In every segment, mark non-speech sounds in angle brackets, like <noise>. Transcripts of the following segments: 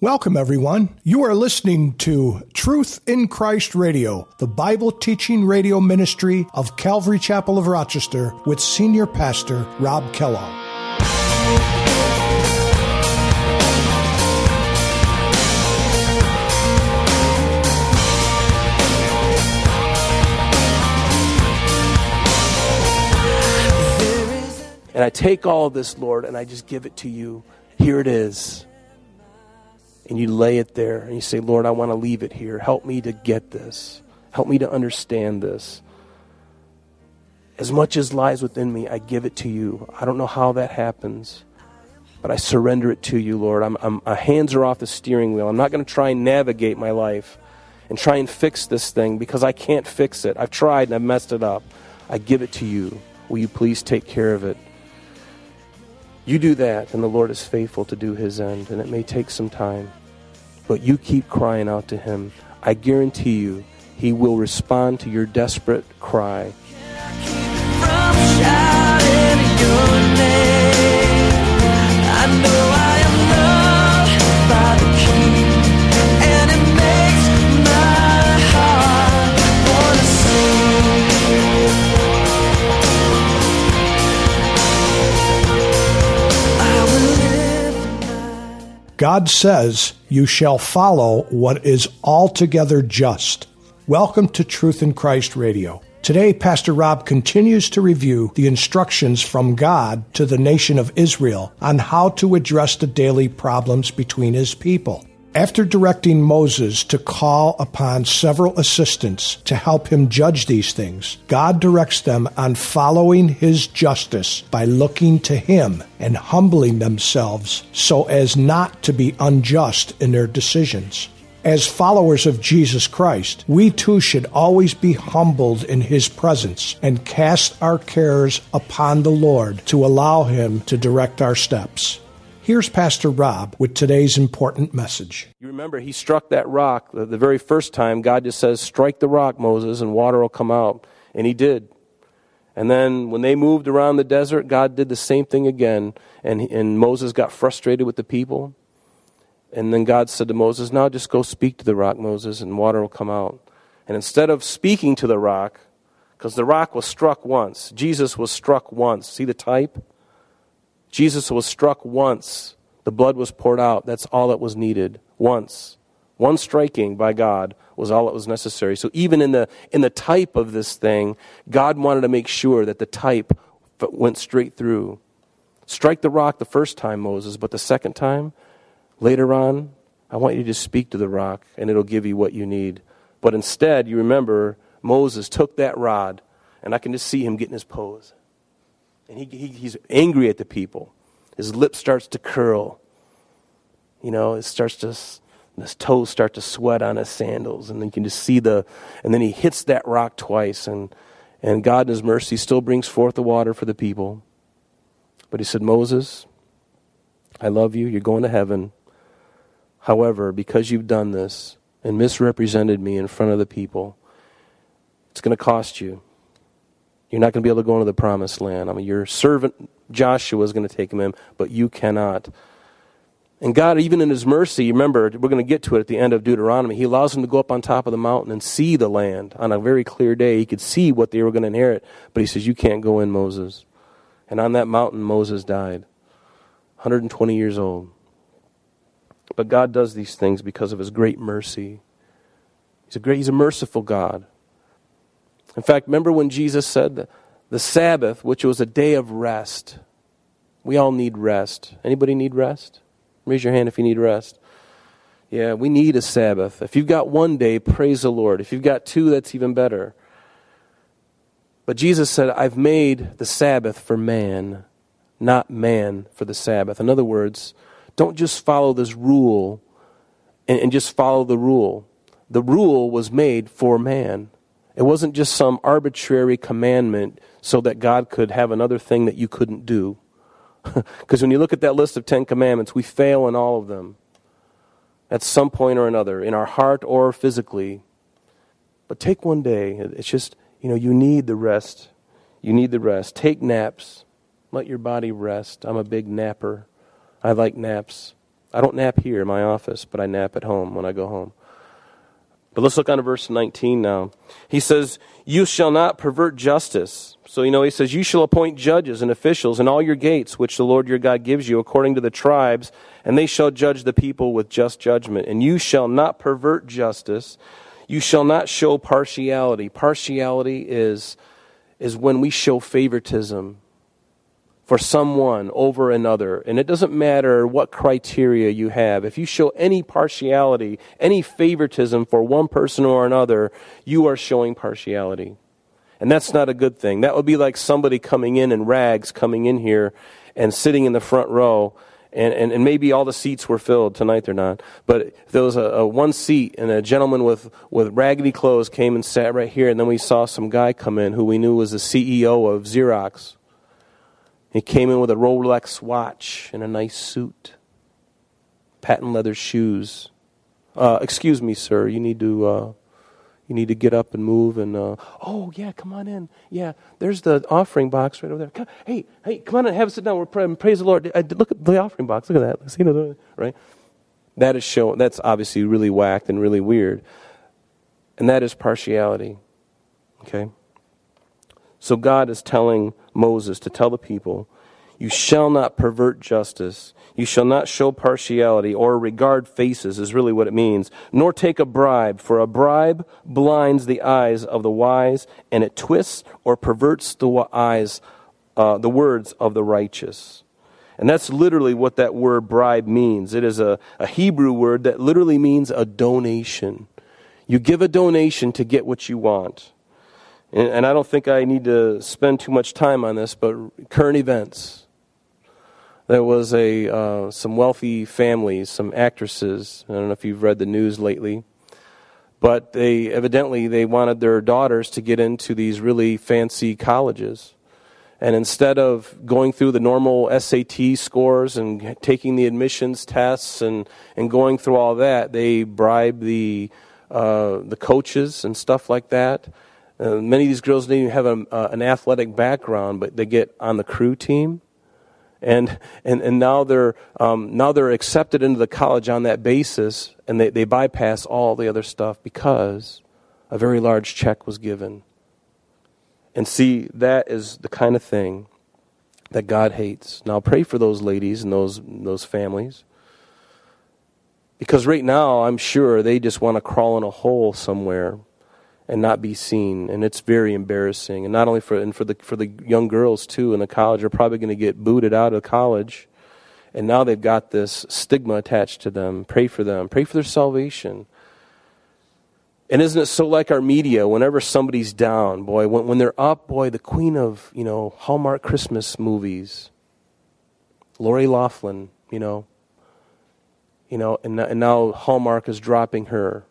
Welcome, everyone. You are listening to Truth in Christ Radio, the Bible teaching radio ministry of Calvary Chapel of Rochester with Senior Pastor Rob Kellogg. And I take all of this, Lord, and I just give it to you. Here it is and you lay it there and you say, Lord, I want to leave it here. Help me to get this. Help me to understand this. As much as lies within me, I give it to you. I don't know how that happens, but I surrender it to you, Lord. I'm, I'm, my hands are off the steering wheel. I'm not going to try and navigate my life and try and fix this thing because I can't fix it. I've tried and I've messed it up. I give it to you. Will you please take care of it? You do that, and the Lord is faithful to do his end, and it may take some time. But you keep crying out to him. I guarantee you, he will respond to your desperate cry. God says, You shall follow what is altogether just. Welcome to Truth in Christ Radio. Today, Pastor Rob continues to review the instructions from God to the nation of Israel on how to address the daily problems between his people. After directing Moses to call upon several assistants to help him judge these things, God directs them on following his justice by looking to him and humbling themselves so as not to be unjust in their decisions. As followers of Jesus Christ, we too should always be humbled in His presence and cast our cares upon the Lord to allow Him to direct our steps. Here's Pastor Rob with today's important message. You remember, he struck that rock the, very first time. God just says, Strike the rock, Moses, and water will come out. And he did. And then when they moved around the desert, God did the same thing again. And, and Moses got frustrated with the people. And then God said to Moses, Now just go speak to the rock, Moses, and water will come out. And instead of speaking to the rock, because the rock was struck once, Jesus was struck once. See the type? Jesus was struck once. The blood was poured out. That's all that was needed. Once. One striking by God was all that was necessary. So even in the in the type of this thing, God wanted to make sure that the type went straight through. Strike the rock the first time, Moses, but the second time, later on, I want you to speak to the rock and it'll give you what you need. But instead, you remember Moses took that rod, and I can just see him getting his pose. And he, he, he's angry at the people. His lip starts to curl. You know, it starts to, his toes start to sweat on his sandals. And then you can just see the, and then he hits that rock twice. And, and God in his mercy still brings forth the water for the people. But he said, Moses, I love you. You're going to heaven. However, because you've done this and misrepresented me in front of the people, it's going to cost you. You're not going to be able to go into the promised land. I mean, your servant Joshua is going to take him in, but you cannot. And God, even in His mercy, remember, we're going to get to it at the end of Deuteronomy, He allows him to go up on top of the mountain and see the land on a very clear day. He could see what they were going to inherit, but He says, You can't go in, Moses. And on that mountain, Moses died, 120 years old. But God does these things because of His great mercy. He's a, great, he's a merciful God. In fact, remember when Jesus said the Sabbath, which was a day of rest. We all need rest. Anybody need rest? Raise your hand if you need rest. Yeah, we need a Sabbath. If you've got one day, praise the Lord. If you've got two, that's even better. But Jesus said, I've made the Sabbath for man, not man for the Sabbath. In other words, don't just follow this rule and, and just follow the rule. The rule was made for man. It wasn't just some arbitrary commandment so that God could have another thing that you couldn't do. <laughs> Because when you look at that list of Ten Commandments, we fail in all of them at some point or another, in our heart or physically. But take one day. It's just, you know, you need the rest. You need the rest. Take naps. Let your body rest. I'm a big napper. I like naps. I don't nap here in my office, but I nap at home when I go home. But let's look on to verse 19 now. He says, You shall not pervert justice. So, you know, he says, You shall appoint judges and officials in all your gates, which the Lord your God gives you, according to the tribes, and they shall judge the people with just judgment. And you shall not pervert justice. You shall not show partiality. Partiality is, is when we show favoritism for someone over another. And it doesn't matter what criteria you have. If you show any partiality, any favoritism for one person or another, you are showing partiality. And that's not a good thing. That would be like somebody coming in in rags, coming in here and sitting in the front row. And, and, and maybe all the seats were filled. Tonight they're not. But there was a, a one seat, and a gentleman with, with raggedy clothes came and sat right here. And then we saw some guy come in who we knew was the CEO of Xerox he came in with a Rolex watch and a nice suit, patent leather shoes. Uh, excuse me, sir. You need to uh, you need to get up and move. And uh, oh yeah, come on in. Yeah, there's the offering box right over there. Come, hey, hey, come on in. Have a sit down. We're praying. Praise the Lord. I, look at the offering box. Look at that. See, right? That is show. That's obviously really whacked and really weird, and that is partiality. Okay. So God is telling Moses to tell the people, You shall not pervert justice. You shall not show partiality or regard faces, is really what it means, nor take a bribe, for a bribe blinds the eyes of the wise, and it twists or perverts the eyes, uh, the words of the righteous. And that's literally what that word bribe means. It is a, a Hebrew word that literally means a donation. You give a donation to get what you want. And, and I don't think I need to spend too much time on this, but current events. There was a uh, some wealthy families, some actresses. I don't know if you've read the news lately, but they evidently they wanted their daughters to get into these really fancy colleges. And instead of going through the normal SAT scores and taking the admissions tests and, and going through all that, they bribe the, uh, the coaches and stuff like that uh, many of these girls didn't even have a, uh, an athletic background, but they get on the crew team. And, and, and now, they're, um, now they're accepted into the college on that basis, and they, they bypass all the other stuff because a very large check was given. And see, that is the kind of thing that God hates. Now, pray for those ladies and those, those families. Because right now, I'm sure they just want to crawl in a hole somewhere and not be seen. And it's very embarrassing. And not only for and for the for the young girls too in the college are probably going to get booted out of college. And now they've got this stigma attached to them. Pray for them. Pray for their salvation. And isn't it so like our media whenever somebody's down boy when, when they're up boy the queen of you know hallmark christmas movies lori loughlin you know. You know and, and now hallmark is dropping her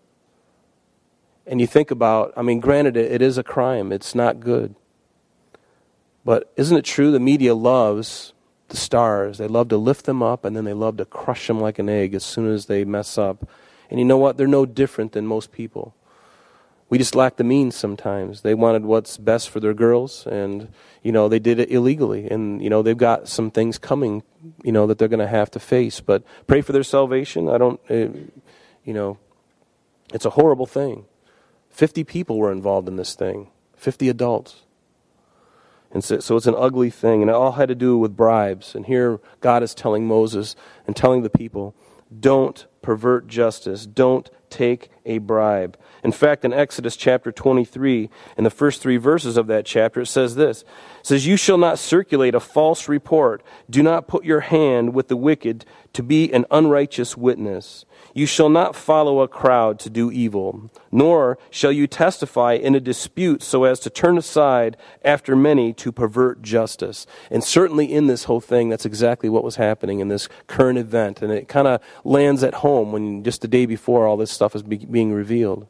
and you think about, I mean, granted, it, it is a crime, it's not good. But isn't it true the media loves the stars? They love to lift them up and then they love to crush them like an egg as soon as they mess up. And you know what? They're no different than most people. We just lack the means sometimes. They wanted what's best for their girls, and you know they did it illegally, and you know they've got some things coming, you know that they're going to have to face. But pray for their salvation. I don't, uh, you know, it's a horrible thing. 50 people were involved in this thing, 50 adults. And so, so, it's an ugly thing, and it all had to do with bribes. And here God is telling Moses and telling the people don't pervert justice, don't take a bribe. In fact, in Exodus chapter 23, in the first three verses of that chapter, it says this It says, You shall not circulate a false report. Do not put your hand with the wicked to be an unrighteous witness. You shall not follow a crowd to do evil, nor shall you testify in a dispute so as to turn aside after many to pervert justice. And certainly in this whole thing, that's exactly what was happening in this current event. And it kind of lands at home when just the day before all this stuff is be- being revealed.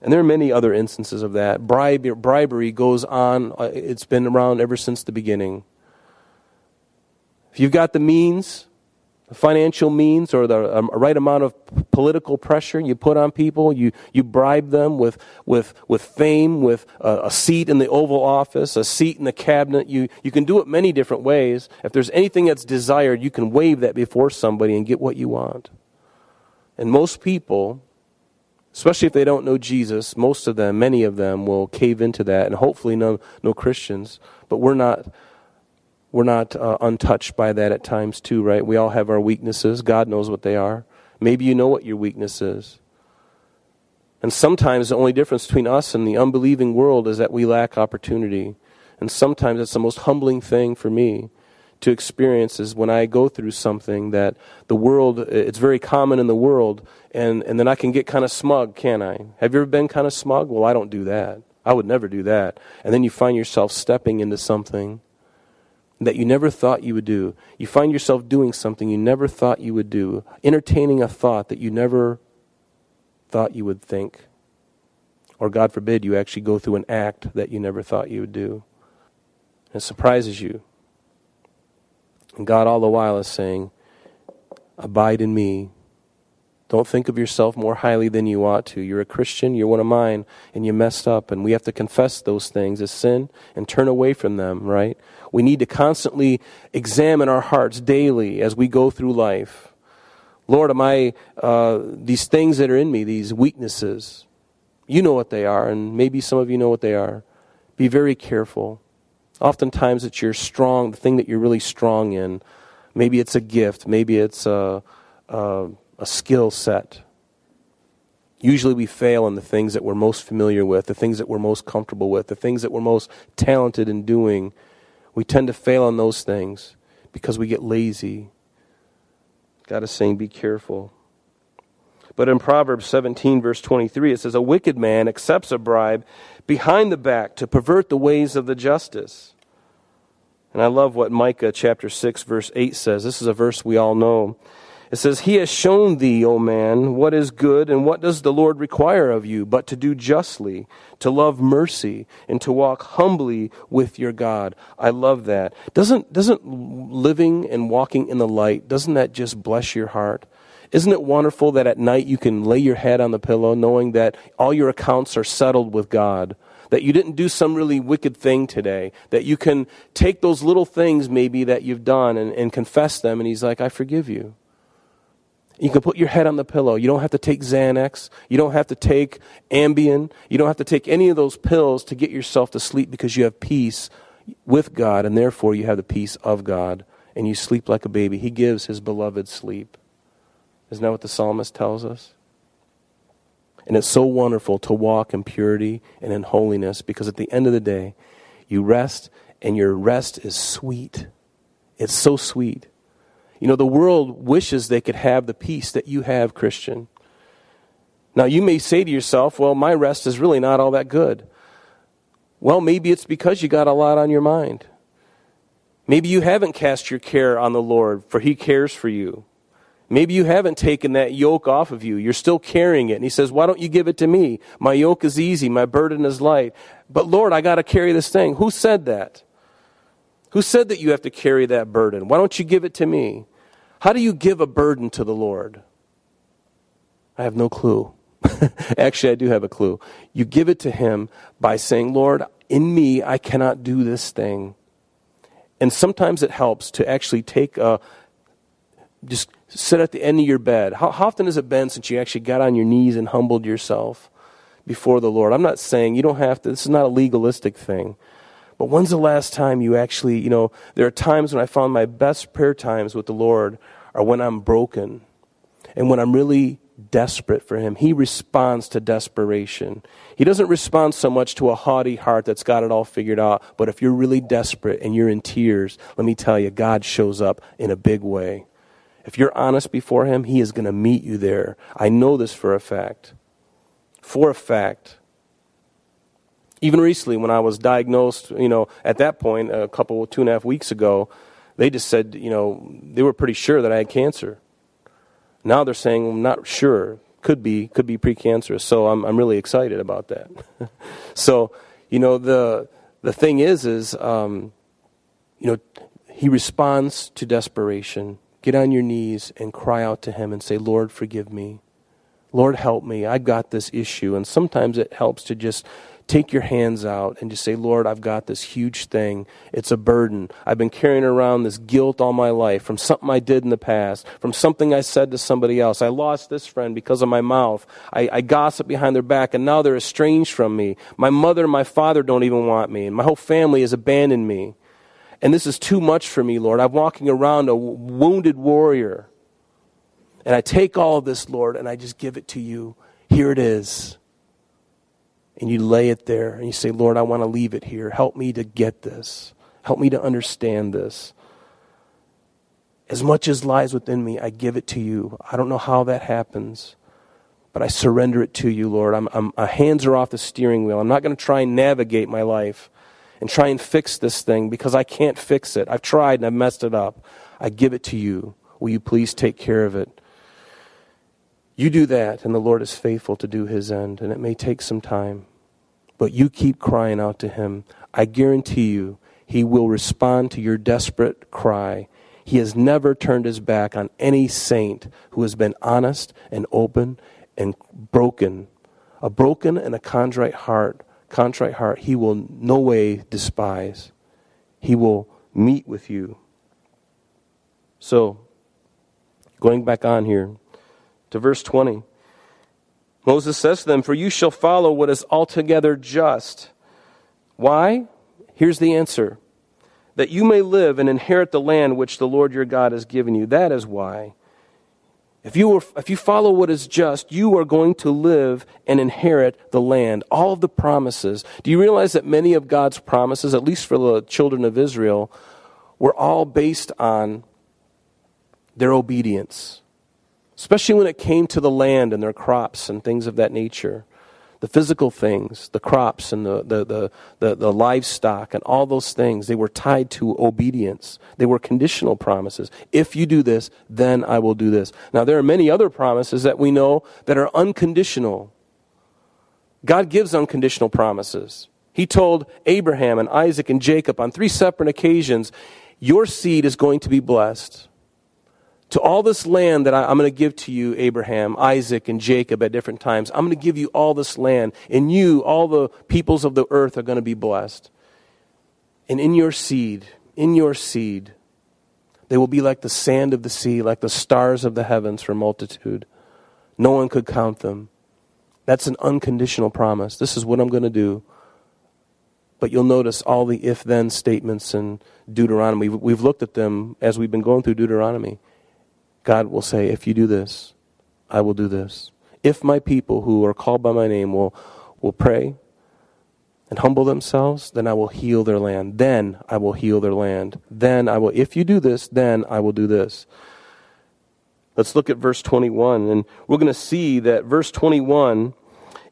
And there are many other instances of that. Bribe- bribery goes on, uh, it's been around ever since the beginning. If you've got the means, the financial means or the um, right amount of political pressure you put on people. You, you bribe them with, with, with fame, with a, a, seat in the Oval Office, a seat in the cabinet. You, you can do it many different ways. If there's anything that's desired, you can wave that before somebody and get what you want. And most people, especially if they don't know Jesus, most of them, many of them, will cave into that, and hopefully no, no Christians. But we're not we're not uh, untouched by that at times too, right? We all have our weaknesses. God knows what they are. Maybe you know what your weakness is. And sometimes the only difference between us and the unbelieving world is that we lack opportunity. And sometimes it's the most humbling thing for me to experience is when I go through something that the world, it's very common in the world, and, and then I can get kind of smug, can I? Have you ever been kind of smug? Well, I don't do that. I would never do that. And then you find yourself stepping into something that you never thought you would do. You find yourself doing something you never thought you would do, entertaining a thought that you never thought you would think. Or, God forbid, you actually go through an act that you never thought you would do. It surprises you. And God, all the while, is saying, Abide in me, don't think of yourself more highly than you ought to. You're a Christian, you're one of mine, and you messed up. And we have to confess those things as sin and turn away from them, right? We need to constantly examine our hearts daily as we go through life. Lord, am I, uh, these things that are in me, these weaknesses, you know what they are, and maybe some of you know what they are. Be very careful. Oftentimes it's your strong, the thing that you're really strong in. Maybe it's a gift, maybe it's a. a a skill set. Usually we fail in the things that we're most familiar with, the things that we're most comfortable with, the things that we're most talented in doing. We tend to fail on those things because we get lazy. God is saying, be careful. But in Proverbs 17, verse 23, it says, A wicked man accepts a bribe behind the back to pervert the ways of the justice. And I love what Micah chapter 6, verse 8 says. This is a verse we all know. It says, He has shown thee, O man, what is good, and what does the Lord require of you, but to do justly, to love mercy, and to walk humbly with your God. I love that. Doesn't, doesn't living and walking in the light, doesn't that just bless your heart? Isn't it wonderful that at night you can lay your head on the pillow knowing that all your accounts are settled with God? That you didn't do some really wicked thing today. That you can take those little things maybe that you've done and, and confess them, and He's like, I forgive you. You can put your head on the pillow. You don't have to take Xanax. You don't have to take Ambien. You don't have to take any of those pills to get yourself to sleep because you have peace with God, and therefore you have the peace of God, and you sleep like a baby. He gives his beloved sleep. Isn't that what the psalmist tells us? And it's so wonderful to walk in purity and in holiness because at the end of the day, you rest, and your rest is sweet. It's so sweet. You know, the world wishes they could have the peace that you have, Christian. Now, you may say to yourself, well, my rest is really not all that good. Well, maybe it's because you got a lot on your mind. Maybe you haven't cast your care on the Lord, for He cares for you. Maybe you haven't taken that yoke off of you. You're still carrying it. And He says, Why don't you give it to me? My yoke is easy, my burden is light. But Lord, I got to carry this thing. Who said that? Who said that you have to carry that burden? Why don't you give it to me? How do you give a burden to the Lord? I have no clue. <laughs> Actually, I do have a clue. You give it to Him by saying, Lord, in me, I cannot do this thing. And sometimes it helps to actually take a, just sit at the end of your bed. How, how often has it been since you actually got on your knees and humbled yourself before the Lord? I'm not saying you don't have to, this is not a legalistic thing. But when's the last time you actually, you know, there are times when I found my best prayer times with the Lord are when I'm broken and when I'm really desperate for Him. He responds to desperation. He doesn't respond so much to a haughty heart that's got it all figured out, but if you're really desperate and you're in tears, let me tell you, God shows up in a big way. If you're honest before Him, He is going to meet you there. I know this for a fact. For a fact even recently when I was diagnosed, you know, at that point, a couple, two and a half weeks ago, they just said, you know, they were pretty sure that I had cancer. Now they're saying, I'm not sure. Could be, could be precancerous. So I'm, I'm really excited about that. <laughs> so, you know, the, the thing is, is, um, you know, he responds to desperation. Get on your knees and cry out to Him and say, Lord, forgive me. Lord, help me. I've got this issue. And sometimes it helps to just take your hands out and just say, Lord, I've got this huge thing. It's a burden. I've been carrying around this guilt all my life from something I did in the past, from something I said to somebody else. I lost this friend because of my mouth. I, I gossip behind their back, and now they're estranged from me. My mother and my father don't even want me, and my whole family has abandoned me. And this is too much for me, Lord. I'm walking around a wounded warrior. And I take all of this, Lord, and I just give it to you. Here it is and you lay it there and you say, Lord, I want to leave it here. Help me to get this. Help me to understand this. As much as lies within me, I give it to you. I don't know how that happens, but I surrender it to you, Lord. I'm, I'm, my hands are off the steering wheel. I'm not going to try and navigate my life and try and fix this thing because I can't fix it. I've tried and I've messed it up. I give it to you. Will you please take care of it? You do that, and the Lord is faithful to do his end, and it may take some time. But you keep crying out to him. I guarantee you, he will respond to your desperate cry. He has never turned his back on any saint who has been honest and open and broken. A broken and a contrite heart, contrite heart, he will no way despise. He will meet with you. So, going back on here, to verse 20. Moses says to them, For you shall follow what is altogether just. Why? Here's the answer that you may live and inherit the land which the Lord your God has given you. That is why. If you, if you follow what is just, you are going to live and inherit the land, all of the promises. Do you realize that many of God's promises, at least for the children of Israel, were all based on their obedience? especially when it came to the land and their crops and things of that nature. The physical things, the crops and the, the, the, the, the livestock and all those things, they were tied to obedience. They were conditional promises. If you do this, then I will do this. Now, there are many other promises that we know that are unconditional. God gives unconditional promises. He told Abraham and Isaac and Jacob on three separate occasions, Your seed is going to be blessed to all this land that I, am going to give to you, Abraham, Isaac, and Jacob at different times. I'm going to give you all this land, and you, all the peoples of the earth, are going to be blessed. And in your seed, in your seed, they will be like the sand of the sea, like the stars of the heavens for multitude. No one could count them. That's an unconditional promise. This is what I'm going to do. But you'll notice all the if then statements in Deuteronomy. We've looked at them as we've been going through Deuteronomy. God will say, If you do this, I will do this. If my people who are called by my name will, will pray and humble themselves, then I will heal their land. Then I will heal their land. Then I will, if you do this, then I will do this. Let's look at verse 21, and we're going to see that verse 21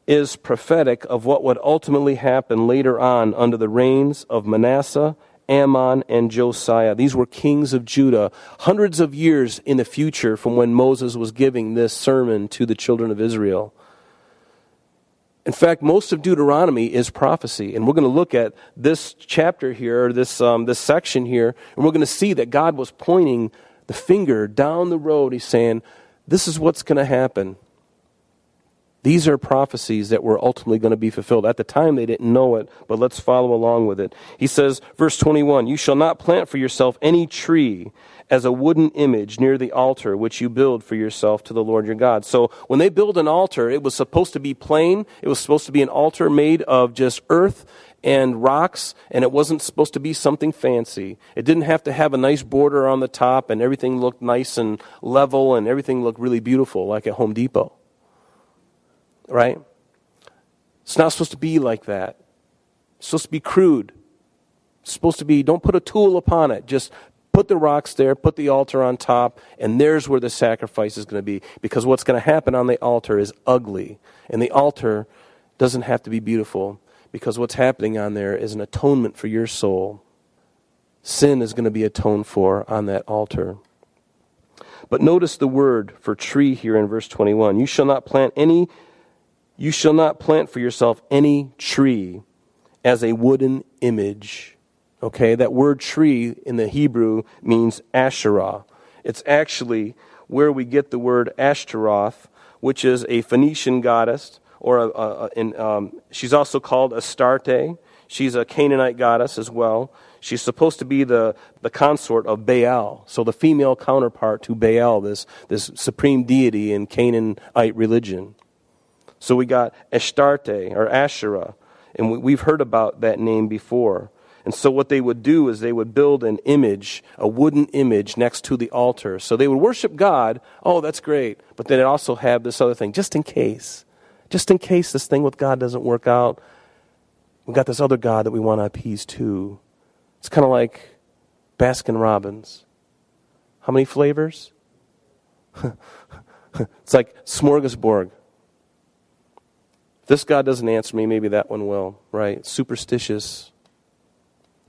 is prophetic of what would ultimately happen later on under the reigns of Manasseh Amon, and Josiah. These were kings of Judah, hundreds of years in the future from when Moses was giving this sermon to the children of Israel. In fact, most of Deuteronomy is prophecy. And we're going to look at this chapter here, this, um, this section here, and we're going to see that God was pointing the finger down the road. He's saying, This is what's going to happen. These are prophecies that were ultimately going to be fulfilled. At the time, they didn't know it, but let's follow along with it. He says, verse 21 You shall not plant for yourself any tree as a wooden image near the altar which you build for yourself to the Lord your God. So when they build an altar, it was supposed to be plain. It was supposed to be an altar made of just earth and rocks, and it wasn't supposed to be something fancy. It didn't have to have a nice border on the top, and everything looked nice and level, and everything looked really beautiful, like at Home Depot right? It's not supposed to be like that. It's supposed to be crude. It's supposed to be, don't put a tool upon it. Just put the rocks there, put the altar on top, and there's where the sacrifice is going to be. Because what's going to happen on the altar is ugly. And the altar doesn't have to be beautiful, because what's happening on there is an atonement for your soul. Sin is going to be atoned for on that altar. But notice the word for tree here in verse 21. You shall not plant any you shall not plant for yourself any tree as a wooden image. Okay, that word tree in the Hebrew means Asherah. It's actually where we get the word Ashtaroth, which is a Phoenician goddess, or a, a, um, she's also called Astarte. She's a Canaanite goddess as well. She's supposed to be the, the consort of Baal, so the female counterpart to Baal, this, this supreme deity in Canaanite religion. So we got Ashtarte or Asherah, and we, we've heard about that name before. And so what they would do is they would build an image, a wooden image next to the altar. So they would worship God. Oh, that's great. But then it also have this other thing, just in case. Just in case this thing with God doesn't work out, we've got this other God that we want to appease too. It's kind of like Baskin Robbins. How many flavors? <laughs> it's like smorgasbord. This God doesn't answer me, maybe that one will, right? Superstitious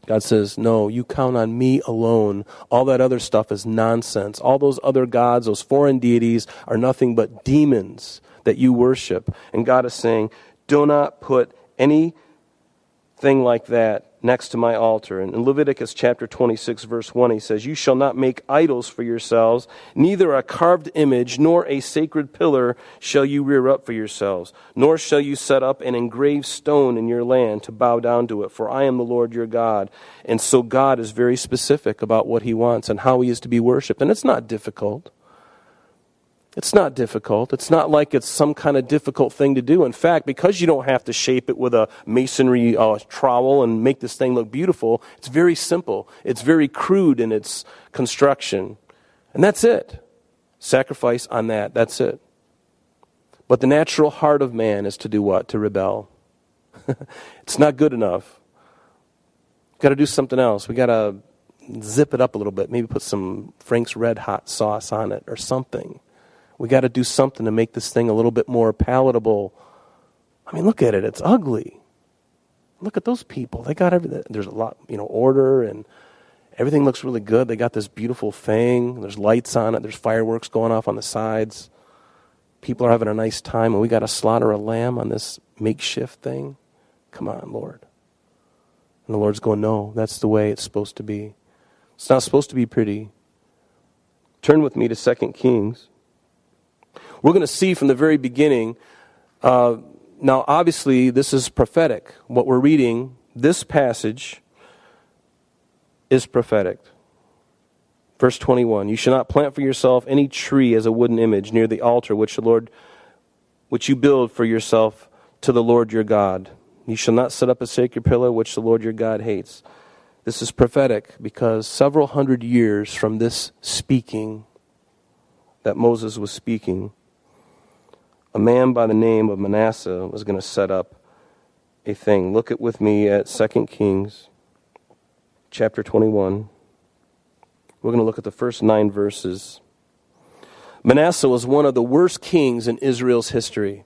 God says, No, you count on me alone. All that other stuff is nonsense. All those other gods, those foreign deities, are nothing but demons that you worship. And God is saying, Do not put anything like that next to my altar. And in Leviticus chapter 26, verse 1, he says, You shall not make idols for yourselves, neither a carved image nor a sacred pillar shall you rear up for yourselves, nor shall you set up an engraved stone in your land to bow down to it, for I am the Lord your God. And so God is very specific about what he wants and how he is to be worshiped. And it's not difficult. It's not difficult. It's not like it's some kind of difficult thing to do. In fact, because you don't have to shape it with a masonry uh, trowel and make this thing look beautiful, it's very simple. It's very crude in its construction. And that's it. Sacrifice on that. That's it. But the natural heart of man is to do what? To rebel. <laughs> it's not good enough. We've got to do something else. We've got to zip it up a little bit. Maybe put some Frank's Red Hot sauce on it or something. We got to do something to make this thing a little bit more palatable. I mean, look at it. It's ugly. Look at those people. They got everything. There's a lot, you know, order and everything looks really good. They got this beautiful thing. There's lights on it. There's fireworks going off on the sides. People are having a nice time, and we got to slaughter a lamb on this makeshift thing. Come on, Lord. And the Lord's going, No, that's the way it's supposed to be. It's not supposed to be pretty. Turn with me to 2 Kings. We're going to see from the very beginning. Uh, now, obviously, this is prophetic. What we're reading, this passage, is prophetic. Verse 21 You shall not plant for yourself any tree as a wooden image near the altar which the Lord which you build for yourself to the Lord your God. You shall not set up a sacred pillar which the Lord your God hates. This is prophetic because several hundred years from this speaking that Moses was speaking, a man by the name of Manasseh was going to set up a thing. Look at with me at 2 Kings chapter 21. We're going to look at the first nine verses. Manasseh was one of the worst kings in Israel's history.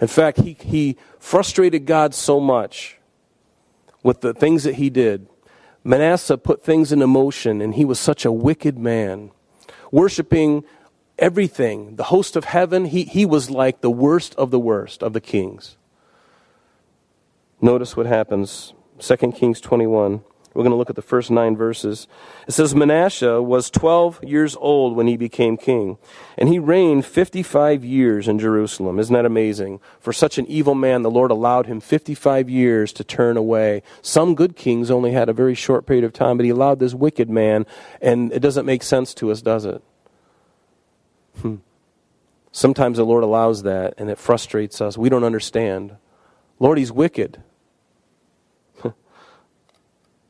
In fact, he, he frustrated God so much with the things that he did. Manasseh put things into motion, and he was such a wicked man, worshiping everything, the host of heaven, he, he was like the worst of the worst of the kings. Notice what happens. 2 Kings 21. We're going to look at the first nine verses. It says Manasseh was 12 years old when he became king, and he reigned 55 years in Jerusalem. Isn't that amazing? For such an evil man, the Lord allowed him 55 years to turn away. Some good kings only had a very short period of time, but he allowed this wicked man, and it doesn't make sense to us, does it? Hmm. Sometimes the Lord allows that and it frustrates us. We don't understand. Lord, He's wicked. <laughs>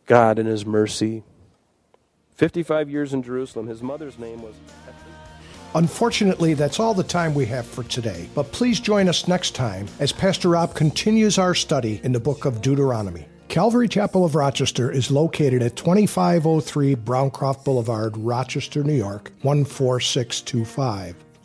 God in His mercy. 55 years in Jerusalem. His mother's name was. Unfortunately, that's all the time we have for today. But please join us next time as Pastor Rob continues our study in the book of Deuteronomy. Calvary Chapel of Rochester is located at 2503 Browncroft Boulevard, Rochester, New York, 14625.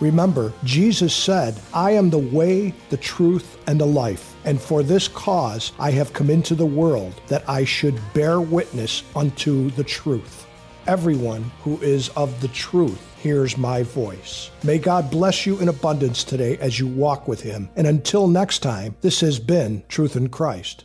Remember, Jesus said, I am the way, the truth, and the life, and for this cause I have come into the world, that I should bear witness unto the truth. Everyone who is of the truth hears my voice. May God bless you in abundance today as you walk with Him. And until next time, this has been Truth in Christ.